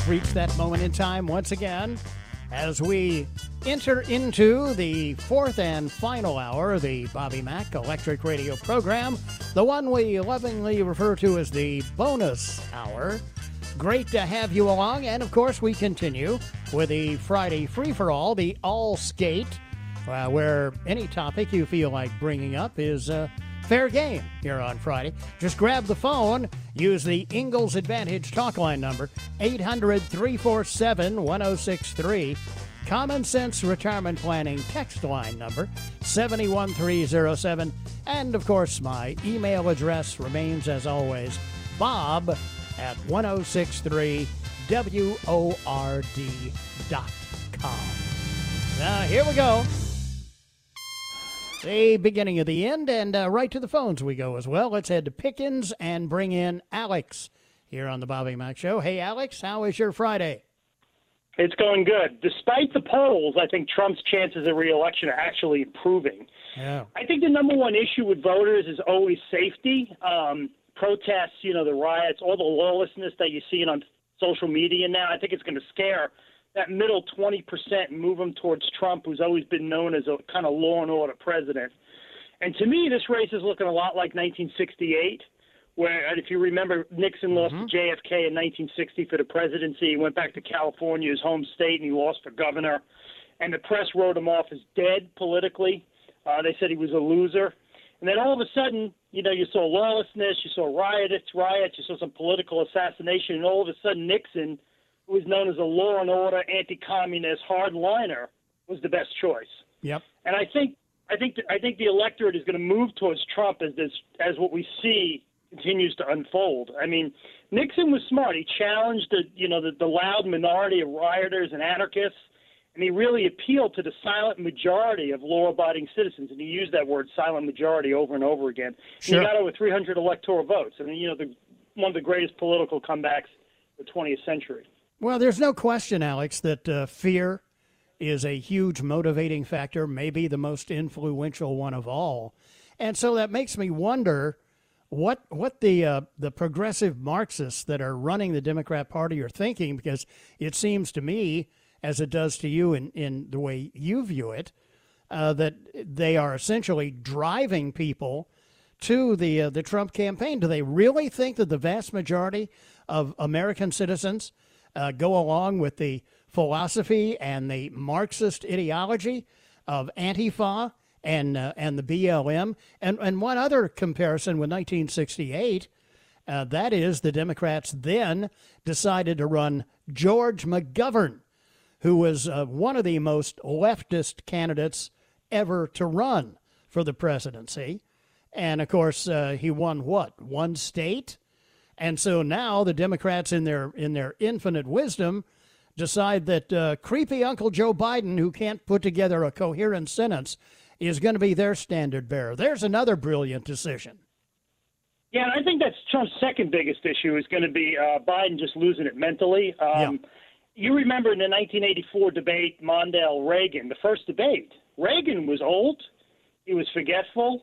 Have reached that moment in time once again as we enter into the fourth and final hour of the Bobby Mack Electric Radio program, the one we lovingly refer to as the bonus hour. Great to have you along, and of course, we continue with the Friday free for all, the all skate, uh, where any topic you feel like bringing up is uh, fair game here on Friday. Just grab the phone, use the Ingalls Advantage talk line number, 800 347 1063. Common Sense Retirement Planning text line number 71307. And of course, my email address remains as always bob at 1063word.com. Now, here we go. The beginning of the end, and uh, right to the phones we go as well. Let's head to Pickens and bring in Alex here on the Bobby Mack Show. Hey, Alex, how is your Friday? It's going good. Despite the polls, I think Trump's chances of reelection are actually improving. Yeah. I think the number one issue with voters is always safety. Um, protests, you know, the riots, all the lawlessness that you're seeing on social media now. I think it's going to scare that middle 20% and move them towards Trump, who's always been known as a kind of law and order president. And to me, this race is looking a lot like 1968 where if you remember, Nixon lost to JFK in 1960 for the presidency. He went back to California, his home state, and he lost for governor. And the press wrote him off as dead politically. Uh, they said he was a loser. And then all of a sudden, you know, you saw lawlessness, you saw riots, riots, you saw some political assassination, and all of a sudden Nixon, who was known as a law and order, anti-communist hardliner, was the best choice. Yep. And I think I think I think the electorate is going to move towards Trump as this as what we see continues to unfold. I mean, Nixon was smart. He challenged the you know the, the loud minority of rioters and anarchists, and he really appealed to the silent majority of law-abiding citizens. And he used that word "silent majority" over and over again. Sure. And he got over 300 electoral votes. I mean, you know, the, one of the greatest political comebacks of the 20th century. Well, there's no question, Alex, that uh, fear is a huge motivating factor, maybe the most influential one of all. And so that makes me wonder what what the uh, the progressive Marxists that are running the Democrat Party are thinking, because it seems to me, as it does to you in, in the way you view it, uh, that they are essentially driving people to the uh, the Trump campaign. Do they really think that the vast majority of American citizens uh, go along with the philosophy and the Marxist ideology of Antifa and uh, and the BLM? And and one other comparison with 1968. Uh, that is, the Democrats then decided to run George McGovern, who was uh, one of the most leftist candidates ever to run for the presidency. And of course, uh, he won what? One state? And so now the Democrats, in their in their infinite wisdom, decide that uh, creepy Uncle Joe Biden, who can't put together a coherent sentence, is going to be their standard bearer. There's another brilliant decision. Yeah, and I think that's Trump's second biggest issue is going to be uh, Biden just losing it mentally. Um, You remember in the 1984 debate, Mondale Reagan, the first debate. Reagan was old, he was forgetful,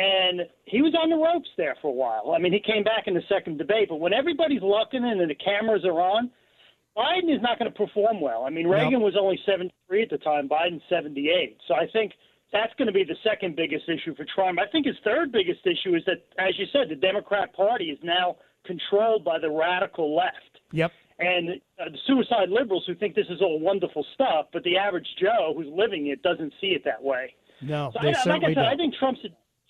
and he was on the ropes there for a while. I mean, he came back in the second debate, but when everybody's looking and the cameras are on, Biden is not going to perform well. I mean, Reagan was only 73 at the time, Biden's 78. So I think that's going to be the second biggest issue for Trump. I think his third biggest issue is that, as you said, the Democrat Party is now controlled by the radical left. Yep. And uh, the suicide liberals who think this is all wonderful stuff, but the average Joe who's living it doesn't see it that way. No, So they I, like I said, I don't. think Trump's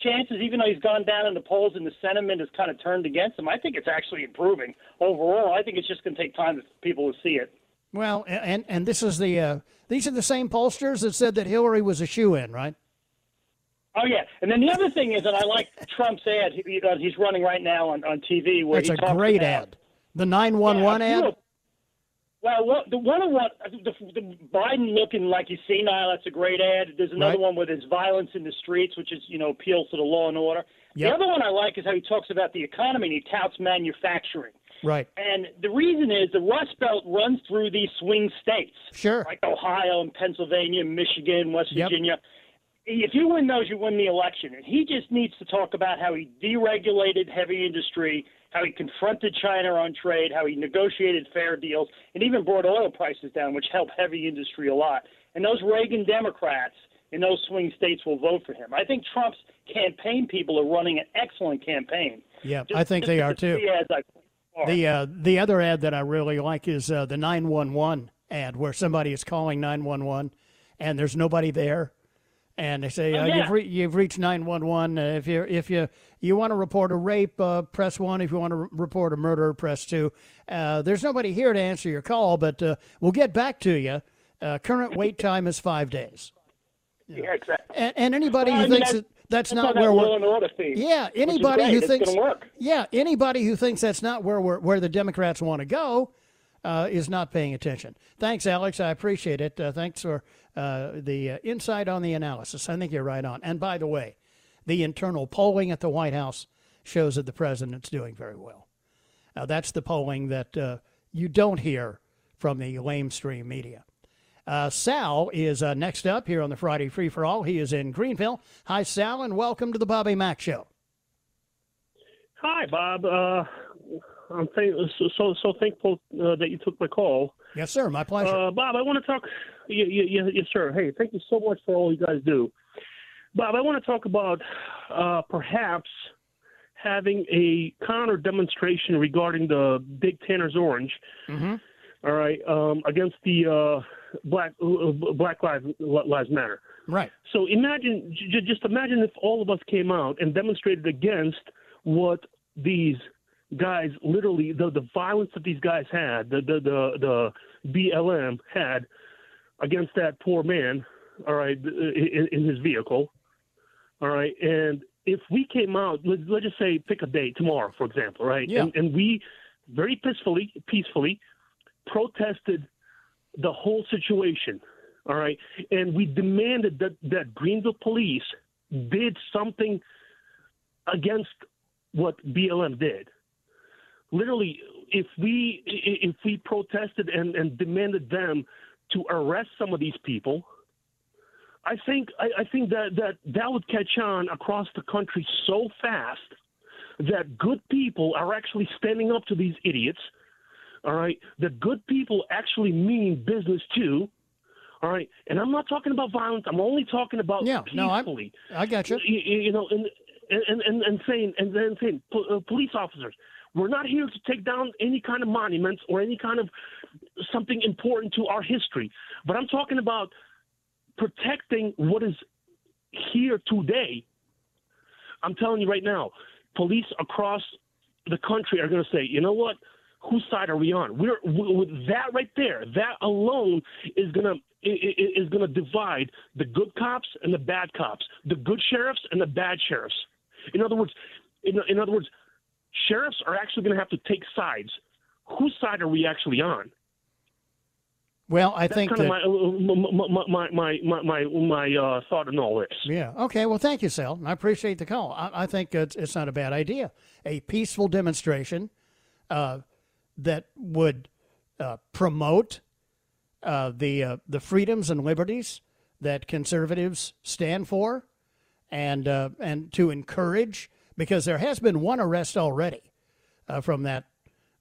chances, even though he's gone down in the polls and the sentiment has kind of turned against him, I think it's actually improving overall. I think it's just going to take time for people to see it. Well, and and this is the uh, these are the same pollsters that said that Hillary was a shoe in, right? Oh yeah, and then the other thing is, and I like Trump's ad. He, he's running right now on, on TV. Where That's a great about, ad. The nine one one ad. Well, the one of what the, the Biden looking like he's senile. That's a great ad. There's another Right. one with his violence in the streets, which is you know appeals to the law and order. Yep. The other one I like is how he talks about the economy and he touts manufacturing. Right. And the reason is the Rust Belt runs through these swing states, Sure. like Ohio and Pennsylvania, Michigan, West Yep. Virginia. If you win those, you win the election. And he just needs to talk about how he deregulated heavy industry, how he confronted China on trade, how he negotiated fair deals, and even brought oil prices down, which helped heavy industry a lot. And those Reagan Democrats in those swing states will vote for him. I think Trump's campaign people are running an excellent campaign. Yeah, Just- I think they are too. three ads I- The uh, the other ad that I really like is uh, the nine one one ad where somebody is calling nine one one and there's nobody there, and they say Oh, uh, yeah. you've re- you've reached nine one one. If you if you you want to report a rape, uh, press one. If you want to re- report a murder, press two. Uh, there's nobody here to answer your call, but uh, we'll get back to you. Uh, current wait time is five days. yeah, exactly. And, and anybody Well, I who mean, thinks that's- that that's, That's not where we're law and order theme. yeah, anybody who It's thinks yeah, anybody who thinks that's not where we're, where the Democrats want to go uh, is not paying attention. Thanks, Alex. I appreciate it. Uh, thanks for uh, the uh, insight on the analysis. I think you're right on. And by the way, the internal polling at the White House shows that the president's doing very well. That's the polling that uh, you don't hear from the lamestream media. Uh, Sal is next up here on the Friday Free for All. He is in Greenville. Hi, Sal, and welcome to the Bobby Mack Show. Hi, Bob. I'm thank- so so, thankful that you took my call. Yes, sir. My pleasure. Uh, Bob, I want to talk. Yeah, yeah, yeah, yes, sir. Hey, thank you so much for all you guys do. Bob, I want to talk about uh, perhaps having a counter demonstration regarding the Big Tanner's Orange. Mm-hmm. All right, um, against the uh, Black uh, Black Lives Lives Matter. right. So imagine, j- just imagine if all of us came out and demonstrated against what these guys, literally the the violence that these guys had, the the the, the BLM had against that poor man. All right, in, in his vehicle. All right, and if we came out, let, let's just say, pick a day tomorrow, for example, right? Yeah. And, and we very peacefully, peacefully protested the whole situation. All right, and we demanded that that Greenville police did something against what BLM did. Literally, if we if we protested and, and demanded them to arrest some of these people, I think I, I think that, that that would catch on across the country so fast that good people are actually standing up to these idiots. All right, that good people actually mean business too. All right, and I'm not talking about violence. I'm only talking about Yeah, no, I'm- peacefully. I got you. You, you know, and and and and saying and then saying po- uh, police officers, we're not here to take down any kind of monuments or any kind of something important to our history, but I'm talking about protecting what is here today. I'm telling you right now, police across the country are going to say, you know what? Whose side are we on? We're with that right there. That alone is i- i- is gonna divide the good cops and the bad cops, the good sheriffs and the bad sheriffs. In other words, in, in other words, sheriffs are actually going to have to take sides. Whose side are we actually on? Well, I That's think kind that. of my my my my my my, my uh, thought on all this. Yeah. Okay. Well, thank you, Sal. I appreciate the call. I, I think it's, it's not a bad idea. A peaceful demonstration uh, that would uh, promote uh, the uh, the freedoms and liberties that conservatives stand for, and uh, and to encourage because there has been one arrest already uh, from that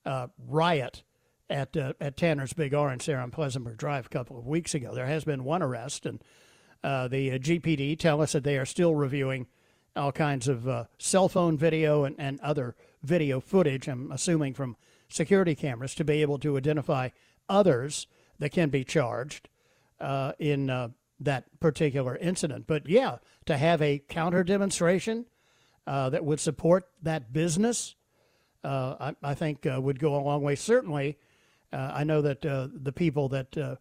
uh, riot at uh, at Tanner's Big Orange there on Pleasantburg Drive a couple of weeks ago. There has been one arrest, and uh, the uh, GPD tell us that they are still reviewing all kinds of uh, cell phone video and, and other video footage. I'm assuming from security cameras to be able to identify others that can be charged in that particular incident. But yeah, to have a counter demonstration uh, that would support that business, uh, I, I, think uh, would go a long way. Certainly, uh, I know that the people that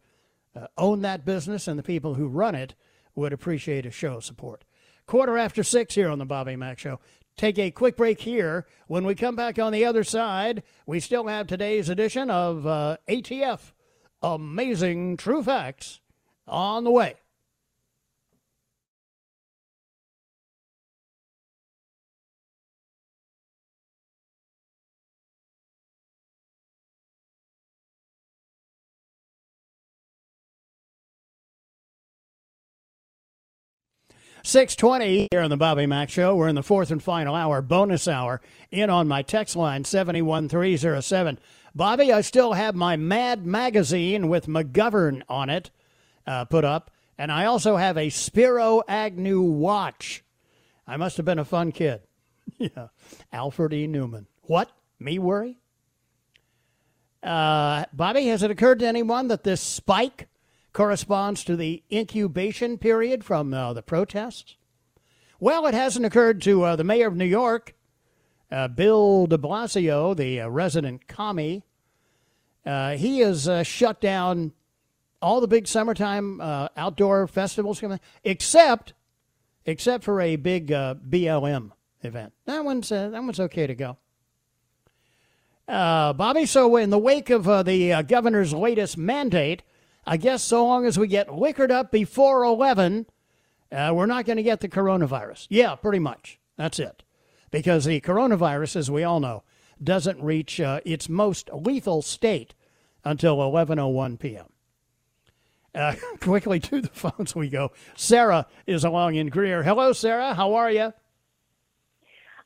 own that business and the people who run it would appreciate a show of support. Quarter after six here on the Bobby Mack Show. Take a quick break here. When we come back on the other side, we still have today's edition of ATF Amazing True Facts on the way. Six twenty here on the Bobby Mack Show. We're in the fourth and final hour, bonus hour, in on my text line seventy one three zero seven. Bobby, I still have my Mad magazine with McGovern on it uh, put up, and I also have a Spiro Agnew watch. I must have been a fun kid. yeah, Alfred E. Neuman. What? Me worry? Uh, Bobby, has it occurred to anyone that this spike corresponds to the incubation period from uh, the protests? Well, it hasn't occurred to uh, the mayor of New York, uh, Bill de Blasio, the uh, resident commie. Uh, he has uh, shut down all the big summertime outdoor festivals, except except for a big BLM event. That one's that one's okay to go. Bobby, so in the wake of the governor's latest mandate, I guess so long as we get wickered up before 11, uh, we're not going to get the coronavirus. Yeah, pretty much. That's it because the coronavirus, as we all know, doesn't reach uh, its most lethal state until 11:01 p.m. Uh, quickly to the phones we go. Sarah is along in Greer. Hello, Sarah. How are you?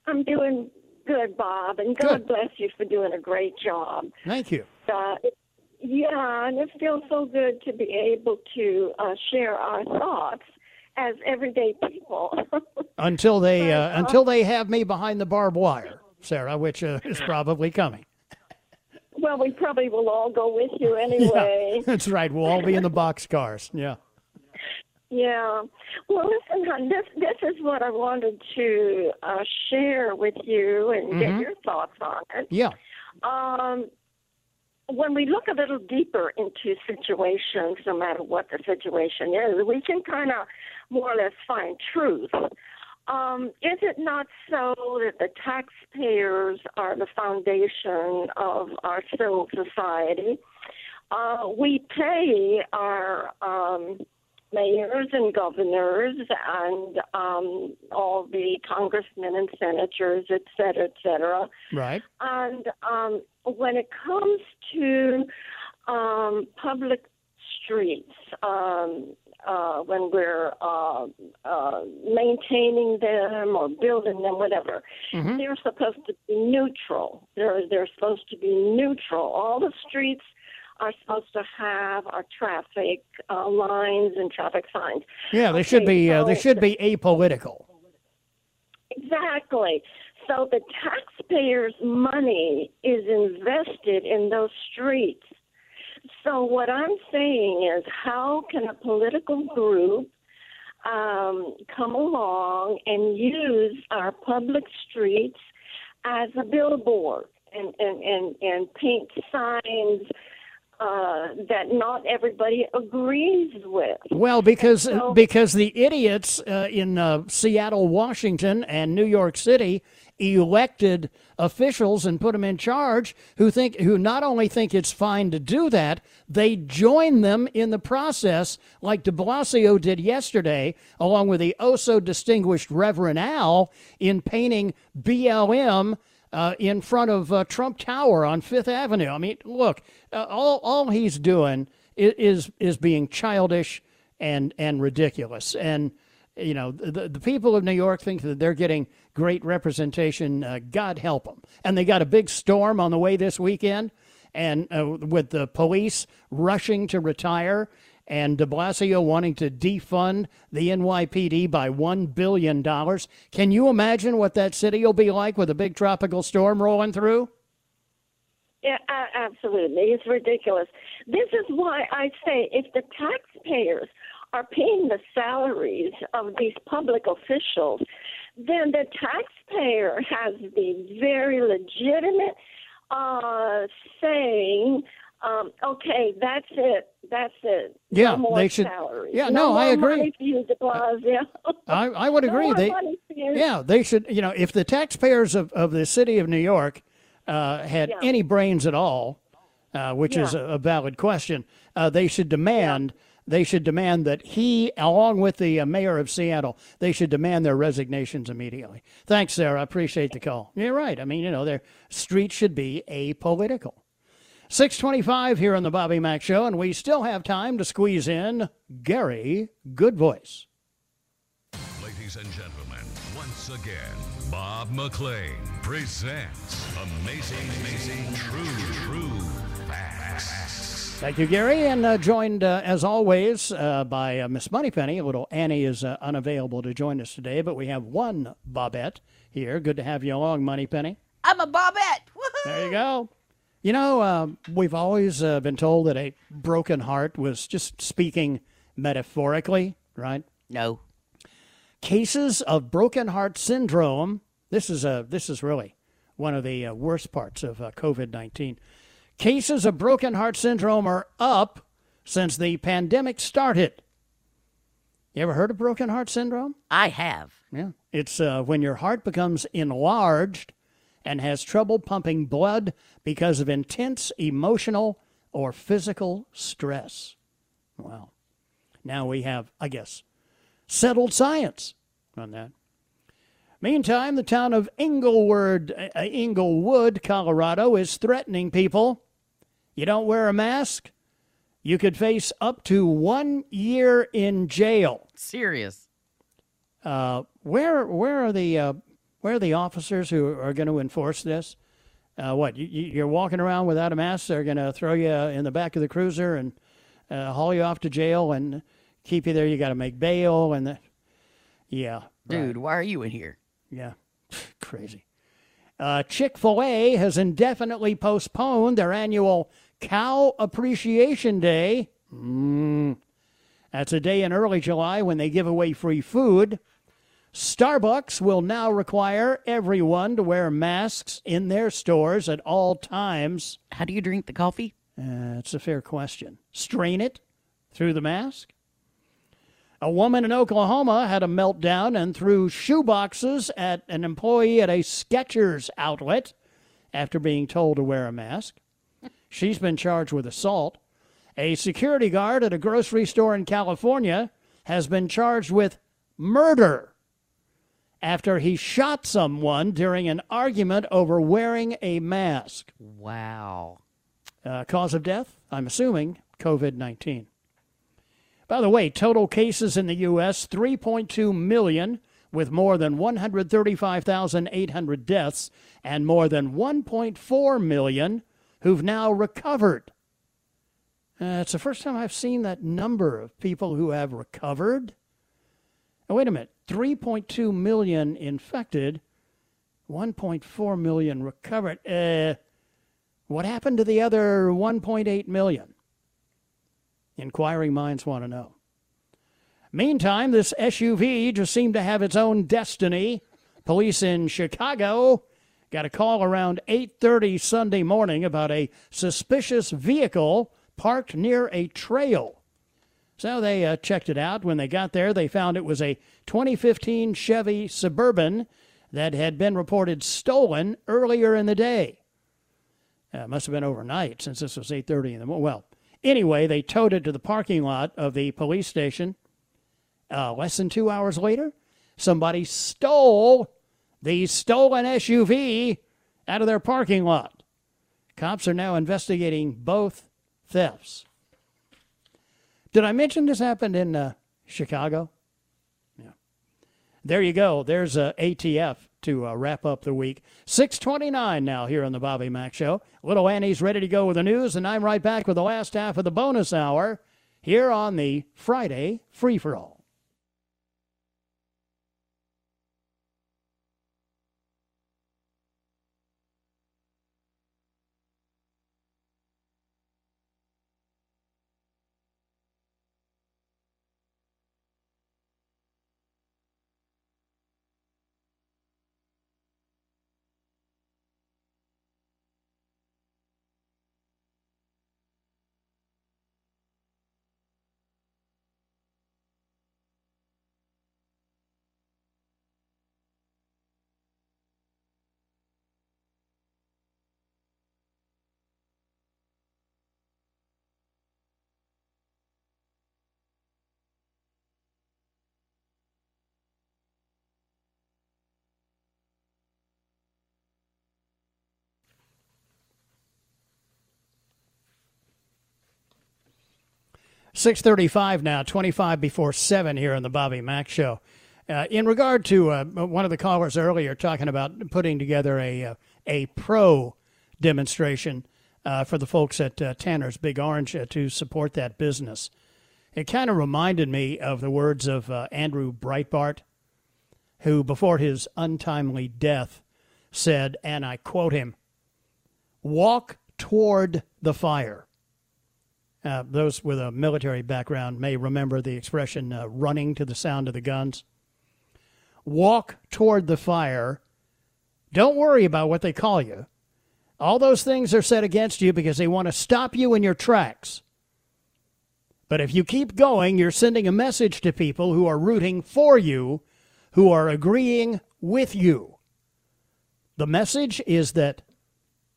I'm doing good, Bob, and God good. bless you for doing a great job. Thank you. Uh, yeah, and it feels so good to be able to uh, share our thoughts as everyday people. until they uh, until they have me behind the barbed wire, Sarah, which uh, is probably coming. Well, we probably will all go with you anyway. Yeah, that's right. We'll all be in the box cars. Yeah. Yeah. Well, listen, hon, this this is what I wanted to uh, share with you and mm-hmm. get your thoughts on it. Yeah. Um, when we look a little deeper into situations, no matter what the situation is, we can kind of more or less find truth. Um, is it not so that the taxpayers are the foundation of our civil society? Uh, we pay our um, mayors and governors and um, all the congressmen and senators, et cetera, et cetera. Right. And um, when it comes to um, public streets, um, uh, when we're uh, uh, maintaining them or building them, whatever, mm-hmm. they're supposed to be neutral. They're they're supposed to be neutral. All the streets are supposed to have our traffic uh, lines and traffic signs. Yeah, they okay, should be. Uh, they should be apolitical. Exactly. So the taxpayers' money is invested in those streets. So what I'm saying is, how can a political group um, come along and use our public streets as a billboard and, and, and, and paint signs uh, that not everybody agrees with. Well, because so, because the idiots uh, in uh, Seattle, Washington, and New York City elected officials and put them in charge who think who not only think it's fine to do that, they join them in the process, like De Blasio did yesterday, along with the oh so distinguished Reverend Al in painting BLM uh, in front of uh, Trump Tower on Fifth Avenue. I mean, look, uh, all all he's doing is, is is being childish and and ridiculous. And you know, the the people of New York think that they're getting great representation. Uh, God help them. And they got a big storm on the way this weekend, and uh, with the police rushing to retire and de Blasio wanting to defund the NYPD by $1 billion. Can you imagine what that city will be like with a big tropical storm rolling through? Yeah, absolutely. It's ridiculous. This is why I say if the taxpayers are paying the salaries of these public officials, then the taxpayer has the very legitimate uh, saying, um, okay, that's it, that's it. Yeah, no they should- yeah, no, I agree. You. I, I would agree. more They, money for you. yeah, they should. You know, if the taxpayers of, of the city of New York uh, had Yeah. any brains at all, uh, which is a, a valid question, uh, they should demand. They should demand that he, along with the uh, mayor of Seattle, they should demand their resignations immediately. Thanks, Sarah. I appreciate the call. You're right. I mean, you know, their streets should be apolitical. 625 here on the Bobby Mack Show, and we still have time to squeeze in Gary Good Voice. Ladies and gentlemen, once again, Bob McLain presents Amazing, Amazing, True, True Facts. Thank you, Gary, and uh, joined uh, as always uh, by uh, Miss Moneypenny. A little Annie is uh, unavailable to join us today, but we have one Bobette here. Good to have you along, Moneypenny. I'm a Bobette. Woohoo! There you go. You know, um, we've always uh, been told that a broken heart was just speaking metaphorically, right? No. cases of broken heart syndrome. This is a this is really one of the uh, worst parts of uh, COVID nineteen. Cases of broken heart syndrome are up since the pandemic started. You ever heard of broken heart syndrome? I have. Yeah, it's uh, when your heart becomes enlarged and has trouble pumping blood because of intense emotional or physical stress. Wow. Now we have, I guess, settled science on that. Meantime, the town of Englewood, uh, Englewood, Colorado, is threatening people. You don't wear a mask, you could face up to one year in jail. Serious. Uh, where where are the uh, where are the officers who are going to enforce this? Uh, what you, you're walking around without a mask? They're going to throw you in the back of the cruiser and uh, haul you off to jail and keep you there. You got to make bail and the, yeah, Dude, why are you in here? yeah, crazy. Uh, Chick Fil A has indefinitely postponed their annual Cow Appreciation Day. Mm. That's a day in early July when they give away free food. Starbucks will now require everyone to wear masks in their stores at all times. How do you drink the coffee? Uh, it's a fair question. Strain it through the mask? A woman in Oklahoma had a meltdown and threw shoeboxes at an employee at a Skechers outlet after being told to wear a mask. She's been charged with assault. A security guard at a grocery store in California has been charged with murder after he shot someone during an argument over wearing a mask. Wow. Uh, cause of death? I'm assuming COVID 19. By the way, total cases in the U.S. 3.2 million, with more than 135,800 deaths and more than 1.4 million who've now recovered. Uh, it's the first time I've seen that number of people who have recovered. Wait a minute 3.2 million infected, 1.4 million recovered. Uh, what happened to the other 1.8 million? Inquiring minds want to know. Meantime, this SUV just seemed to have its own destiny. Police in Chicago got a call around 8:30 Sunday morning about a suspicious vehicle parked near a trail. So they uh, checked it out. When they got there, they found it was a 2015 Chevy Suburban that had been reported stolen earlier in the day. Uh, it must have been overnight since this was 8:30 in the morning. Well, anyway, they towed it to the parking lot of the police station. Uh, less than two hours later, somebody stole the stolen SUV out of their parking lot. Cops are now investigating both thefts. Did I mention this happened in uh, Chicago? Yeah. There you go. There's uh, ATF to uh, wrap up the week. 629 now here on the Bobby Mack Show. Little Annie's ready to go with the news, and I'm right back with the last half of the bonus hour here on the Friday Free for All. 635 now, 25 before 7 here on the Bobby Mack Show. Uh, in regard to uh, one of the callers earlier talking about putting together a, uh, a pro demonstration uh, for the folks at uh, Tanner's Big Orange uh, to support that business, it kind of reminded me of the words of Andrew Breitbart, who, before his untimely death, said, and I quote him, walk toward the fire. Uh, those with a military background may remember the expression uh, running to the sound of the guns. Walk toward the fire. Don't worry about what they call you. All those things are said against you because they want to stop you in your tracks. But if you keep going, you're sending a message to people who are rooting for you, who are agreeing with you. The message is that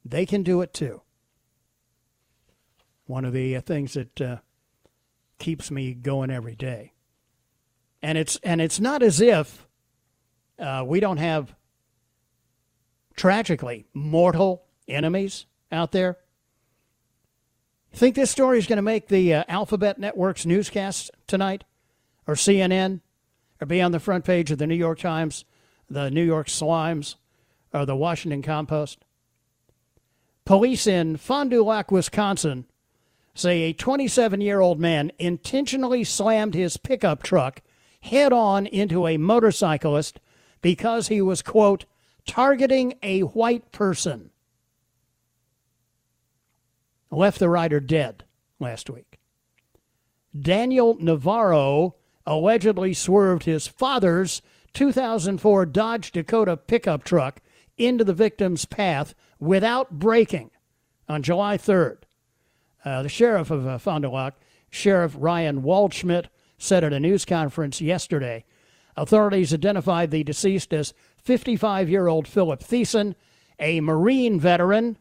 they can do it too. One of the uh, things that uh, keeps me going every day. And it's and it's not as if uh, we don't have tragically mortal enemies out there. Think this story is going to make the uh, Alphabet Network's newscast tonight, or CNN, or be on the front page of the New York Times, the New York Slimes, or the Washington Compost? Police in Fond du Lac, Wisconsin, say a 27 year old man intentionally slammed his pickup truck head on into a motorcyclist because he was, quote, targeting a white person. Left the rider dead last week. Daniel Navarro allegedly swerved his father's 2004 Dodge Dakota pickup truck into the victim's path without braking on July 3rd. Uh, the sheriff of uh, Fond du Lac, Sheriff Ryan Waldschmidt, said at a news conference yesterday authorities identified the deceased as 55 year old Philip Thiessen, a Marine veteran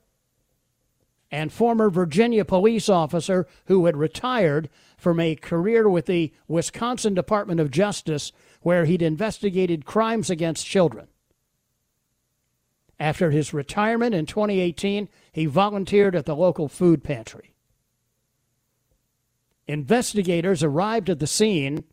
and former Virginia police officer who had retired from a career with the Wisconsin Department of Justice, where he'd investigated crimes against children. After his retirement in 2018, he volunteered at the local food pantry. Investigators arrived at the scene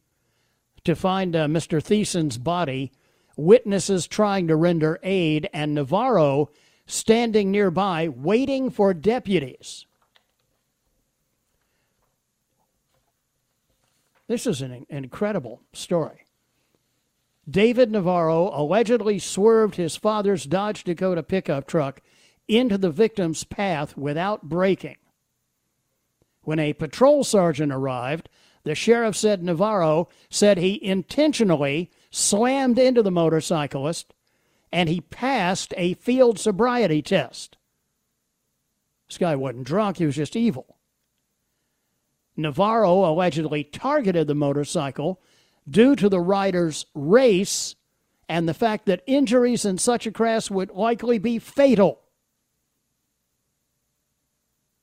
to find uh, Mr. Thiessen's body, witnesses trying to render aid, and Navarro standing nearby waiting for deputies. This is an incredible story. David Navarro allegedly swerved his father's Dodge Dakota pickup truck into the victim's path without braking. When a patrol sergeant arrived, the sheriff said Navarro said he intentionally slammed into the motorcyclist and he passed a field sobriety test. This guy wasn't drunk, he was just evil. Navarro allegedly targeted the motorcycle due to the rider's race and the fact that injuries in such a crash would likely be fatal.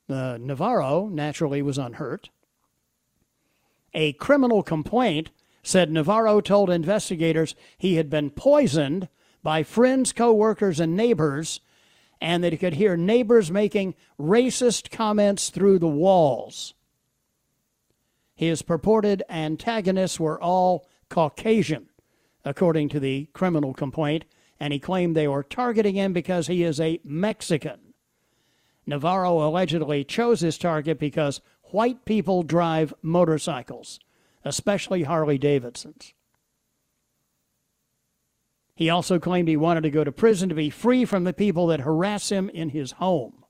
Uh, Navarro naturally was unhurt. A criminal complaint said Navarro told investigators he had been poisoned by friends, coworkers, and neighbors, and that he could hear neighbors making racist comments through the walls. His purported antagonists were all Caucasian, according to the criminal complaint, and he claimed they were targeting him because he is a Mexican. Navarro allegedly chose his target because white people drive motorcycles, especially Harley Davidsons. He also claimed he wanted to go to prison to be free from the people that harass him in his home.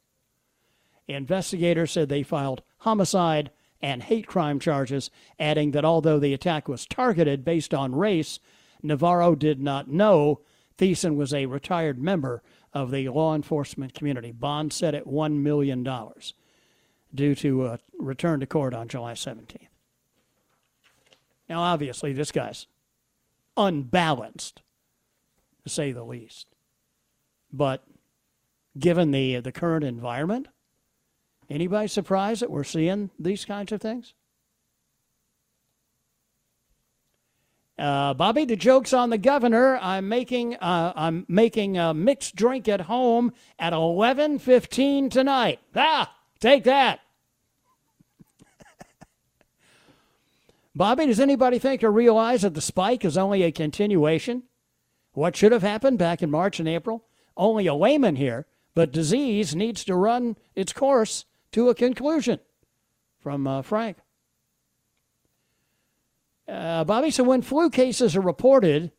Investigators said they filed homicide and hate crime charges, adding that although the attack was targeted based on race, Navarro did not know Thiessen was a retired member of the law enforcement community. Bond set at $1 million due to a return to court on July 17th. Now, obviously, this guy's unbalanced, to say the least. But given the, the current environment, Anybody surprised that we're seeing these kinds of things? Uh, Bobby, the joke's on the governor. I'm making uh, I'm making a mixed drink at home at 11:15 tonight. Ah, take that. Bobby, does anybody think or realize that the spike is only a continuation? What should have happened back in March and April? Only a layman here, but disease needs to run its course to a conclusion. From uh, Frank. Uh, Bobby, so when flu cases are reported,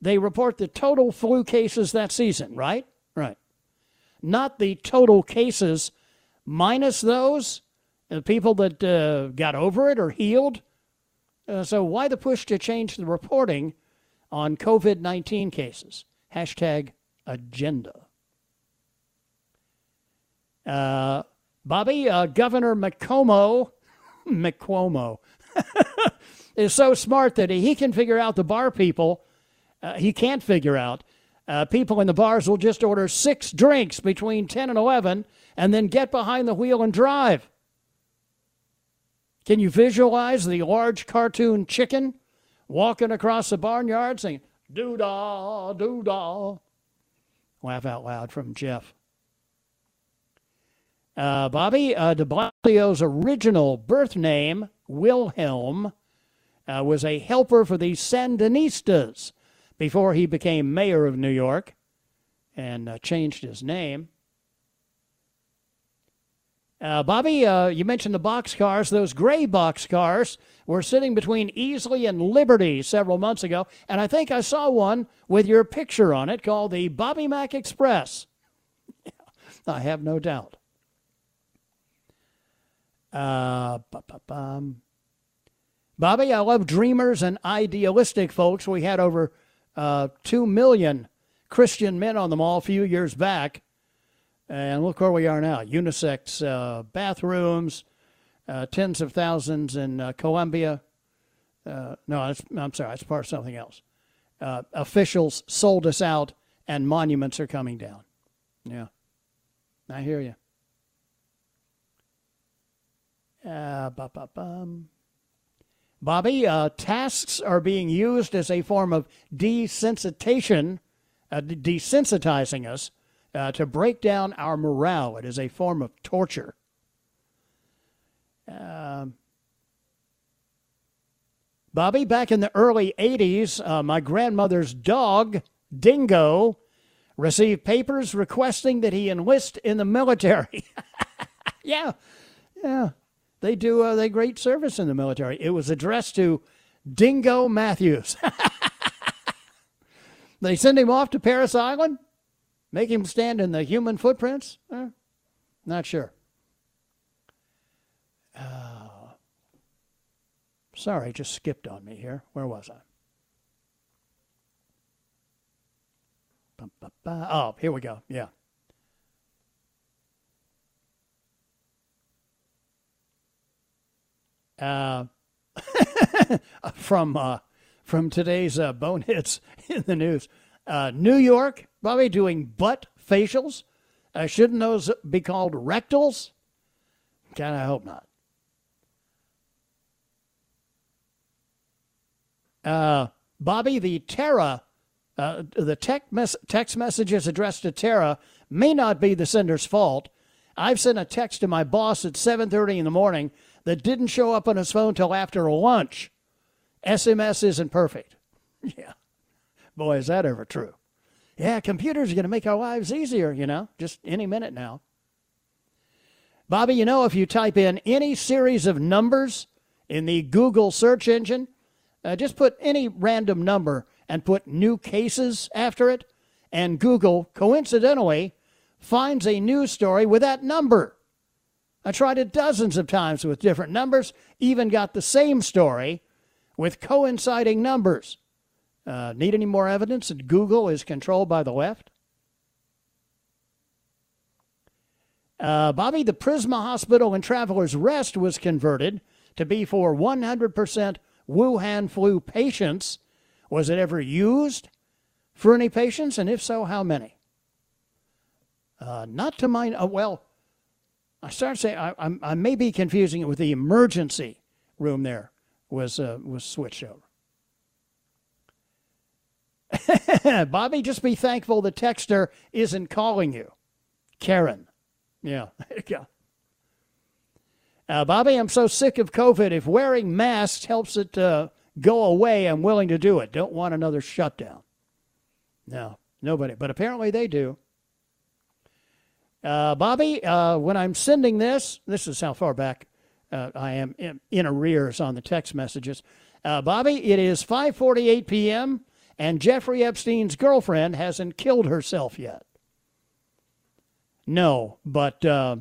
they report the total flu cases that season, right? Right. Not the total cases minus those the people that uh, got over it or healed. Uh, so why the push to change the reporting on COVID 19 cases? Hashtag agenda. Uh, Bobby, uh, Governor McComo, McComo, is so smart that he can figure out the bar people. Uh, he can't figure out. Uh, people in the bars will just order six drinks between 10 and 11 and then get behind the wheel and drive. Can you visualize the large cartoon chicken walking across the barnyard saying, doo dah, doo dah? Laugh out loud from Jeff. Uh, Bobby, uh, de Blasio's original birth name, Wilhelm, uh, was a helper for the Sandinistas before he became mayor of New York and uh, changed his name. Uh, Bobby, uh, you mentioned the box cars. Those gray box cars were sitting between Easley and Liberty several months ago, and I think I saw one with your picture on it called the Bobby Mack Express. I have no doubt. Uh, Bobby, I love dreamers and idealistic folks. We had over uh, 2 million Christian men on the mall a few years back. And look where we are now unisex uh, bathrooms, uh, tens of thousands in uh, Columbia. Uh, no, I'm sorry, it's part of something else. Uh, officials sold us out, and monuments are coming down. Yeah, I hear you. Uh, Bobby, uh, tasks are being used as a form of desensitization, uh, desensitizing us uh, to break down our morale. It is a form of torture. Um, Bobby, back in the early 80s, uh, my grandmother's dog, Dingo, received papers requesting that he enlist in the military. yeah, yeah. They do uh, they great service in the military. It was addressed to Dingo Matthews. they send him off to Parris Island, make him stand in the human footprints. Eh, not sure. Uh, sorry, just skipped on me here. Where was I? Oh, here we go. Yeah. Uh, from uh, from today's uh, boneheads in the news. Uh, New York, Bobby, doing butt facials. Uh, shouldn't those be called rectals? God, I hope not. Uh, Bobby, the Terra, uh, the text, mes- text messages addressed to Terra may not be the sender's fault. I've sent a text to my boss at 7:30 in the morning that didn't show up on his phone till after lunch. SMS isn't perfect. Yeah. Boy, is that ever true. Yeah, computers are going to make our lives easier, you know, just any minute now. Bobby, you know, if you type in any series of numbers in the Google search engine, uh, just put any random number and put new cases after it, and Google, coincidentally, finds a news story with that number. I tried it dozens of times with different numbers, even got the same story with coinciding numbers. Uh, need any more evidence that Google is controlled by the left? Uh, Bobby, the Prisma Hospital in Travelers Rest was converted to be for 100% Wuhan flu patients. Was it ever used for any patients? And if so, how many? Uh, not to my, uh, well, I started saying I, I, I, may be confusing it with the emergency room. There was uh, was switched over. Bobby, just be thankful the texter isn't calling you, Karen. Yeah, there you go. Uh, Bobby, I'm so sick of COVID. If wearing masks helps it uh, go away, I'm willing to do it. Don't want another shutdown. No, nobody. But apparently they do. Uh, Bobby, uh, when I'm sending this, this is how far back uh, I am in, in, arrears on the text messages. Uh, Bobby, it is 5:48 p.m. and Jeffrey Epstein's girlfriend hasn't killed herself yet. No, but uh,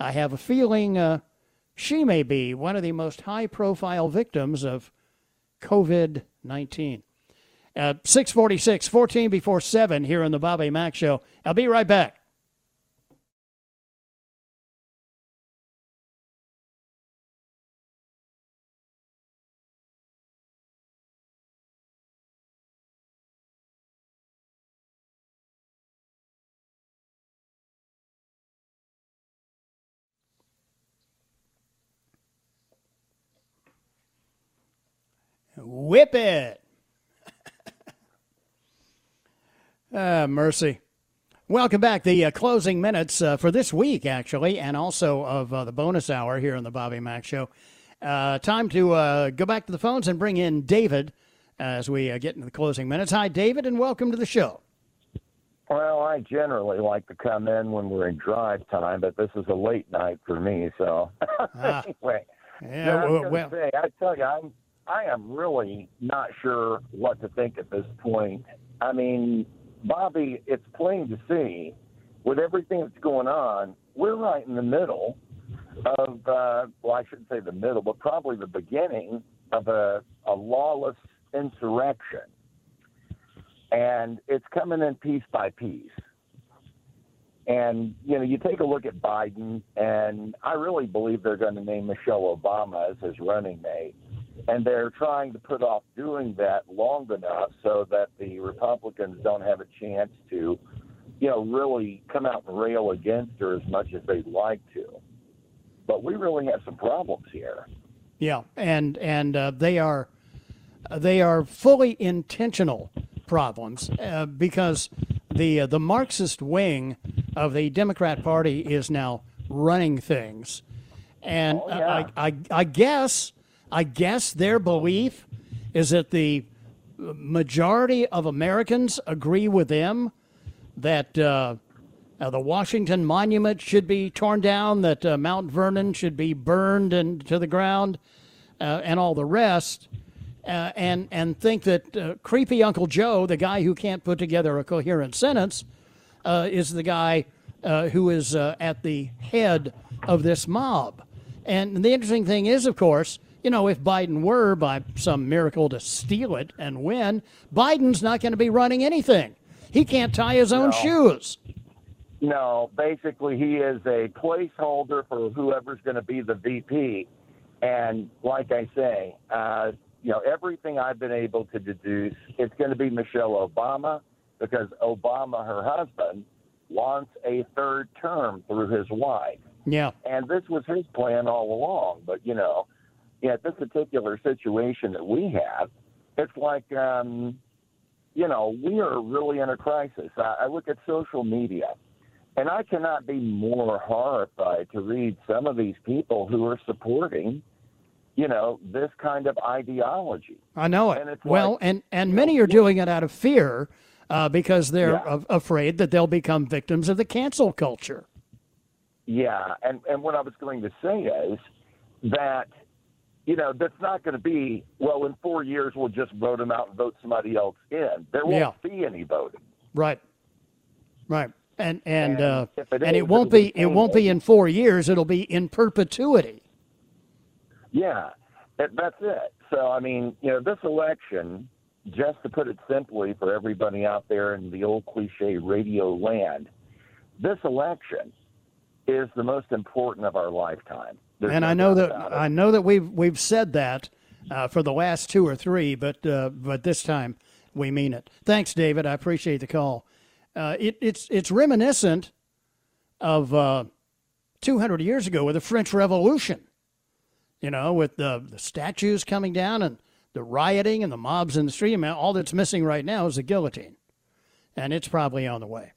I have a feeling uh, she may be one of the most high-profile victims of COVID-19. 646, 14 before 7 here on the Bobby Mack Show. I'll be right back. Whip it. ah, mercy. Welcome back. The uh, closing minutes uh, for this week, actually, and also of uh, the bonus hour here on the Bobby Mack Show. Uh, time to uh, go back to the phones and bring in David as we uh, get into the closing minutes. Hi, David, and welcome to the show. Well, I generally like to come in when we're in drive time, but this is a late night for me. So ah. anyway, yeah, no, well, well say, I tell you, I'm I am really not sure what to think at this point. I mean, Bobby, it's plain to see with everything that's going on, we're right in the middle of, uh, well, I shouldn't say the middle, but probably the beginning of a, a lawless insurrection. And it's coming in piece by piece. And, you know, you take a look at Biden, and I really believe they're going to name Michelle Obama as his running mate and they're trying to put off doing that long enough so that the Republicans don't have a chance to, you know, really come out and rail against her as much as they'd like to. But we really have some problems here. Yeah, and and uh, they are they are fully intentional problems uh, because the uh, the Marxist wing of the Democrat Party is now running things, and oh, yeah. I, I I guess I guess their belief is that the majority of Americans agree with them that uh, uh, the Washington Monument should be torn down, that uh, Mount Vernon should be burned and to the ground, uh, and all the rest, uh, and and think that creepy Uncle Joe, the guy who can't put together a coherent sentence, is the guy who is at the head of this mob. And the interesting thing is, of course, you know, if Biden were by some miracle to steal it and win, Biden's not going to be running anything. He can't tie his own no. shoes. No, basically, he is a placeholder for whoever's going to be the VP. And like I say, uh, you know, everything I've been able to deduce, it's going to be Michelle Obama because Obama, her husband, wants a third term through his wife. Yeah. And this was his plan all along. But, you know, at this particular situation that we have, it's like, um, you know, we are really in a crisis. I, I look at social media, and I cannot be more horrified to read some of these people who are supporting, you know, this kind of ideology. I know it. And well, like, and and many know, are doing it out of fear uh, because they're yeah. a- afraid that they'll become victims of the cancel culture. Yeah, and and what I was going to say is that you know, that's not going to be, well, in four years, we'll just vote him out and vote somebody else in. There won't yeah. be any voting. Right. Right. And and and, uh, it, and is, it won't be it won't be in four years. It'll be in perpetuity. Yeah, that's it. So I mean, you know, this election, just to put it simply for everybody out there in the old cliche radio land, this election is the most important of our lifetime. There's and no I know that I know that we've we've said that uh, for the last two or three, but uh, but this time we mean it. Thanks, David. I appreciate the call. Uh, it, it's it's reminiscent of uh, 200 years ago with the French Revolution. You know, with the, the statues coming down and the rioting and the mobs in the street. all that's missing right now is the guillotine, and it's probably on the way.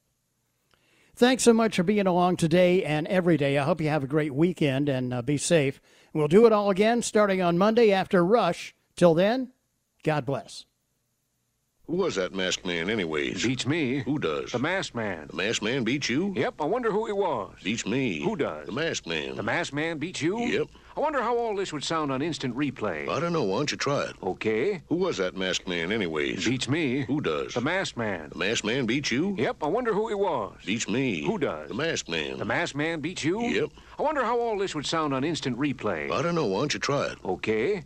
Thanks so much for being along today and every day. I hope you have a great weekend and uh, be safe. We'll do it all again starting on Monday after Rush. Till then, God bless. Who was that masked man, anyways? Beats me. Who does? The masked man. The masked man beats you? Yep, I wonder who he was. Beats me. Who does? The masked man. The masked man beats you? Yep. I wonder how all this would sound on instant replay. I don't know. Why don't you try it? Okay. Who was that masked man, anyways? Beats me. Who does? The masked man. The masked man beats you? Yep, I wonder who he was. Beats me. Who does? The masked man. The masked man beats you? Yep. I wonder how all this would sound on instant replay. I don't know. Why don't you try it? Okay.